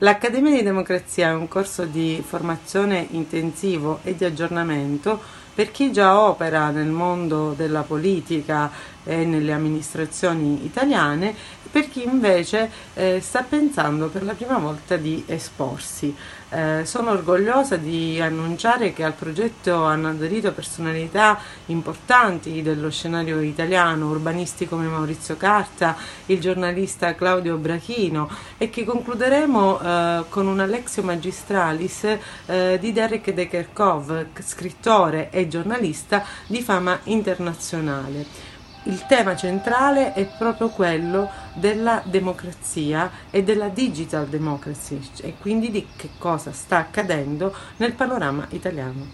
L'Accademia di Democrazia è un corso di formazione intensivo e di aggiornamento per chi già opera nel mondo della politica e nelle amministrazioni italiane per chi invece eh, sta pensando per la prima volta di esporsi. Eh, sono orgogliosa di annunciare che al progetto hanno aderito personalità importanti dello scenario italiano, urbanisti come Maurizio Carta, il giornalista Claudio Brachino e che concluderemo eh, con una Lexio Magistralis eh, di Derek Dekerkov, scrittore e giornalista di fama internazionale. Il tema centrale è proprio quello della democrazia e della digital democracy e quindi di che cosa sta accadendo nel panorama italiano.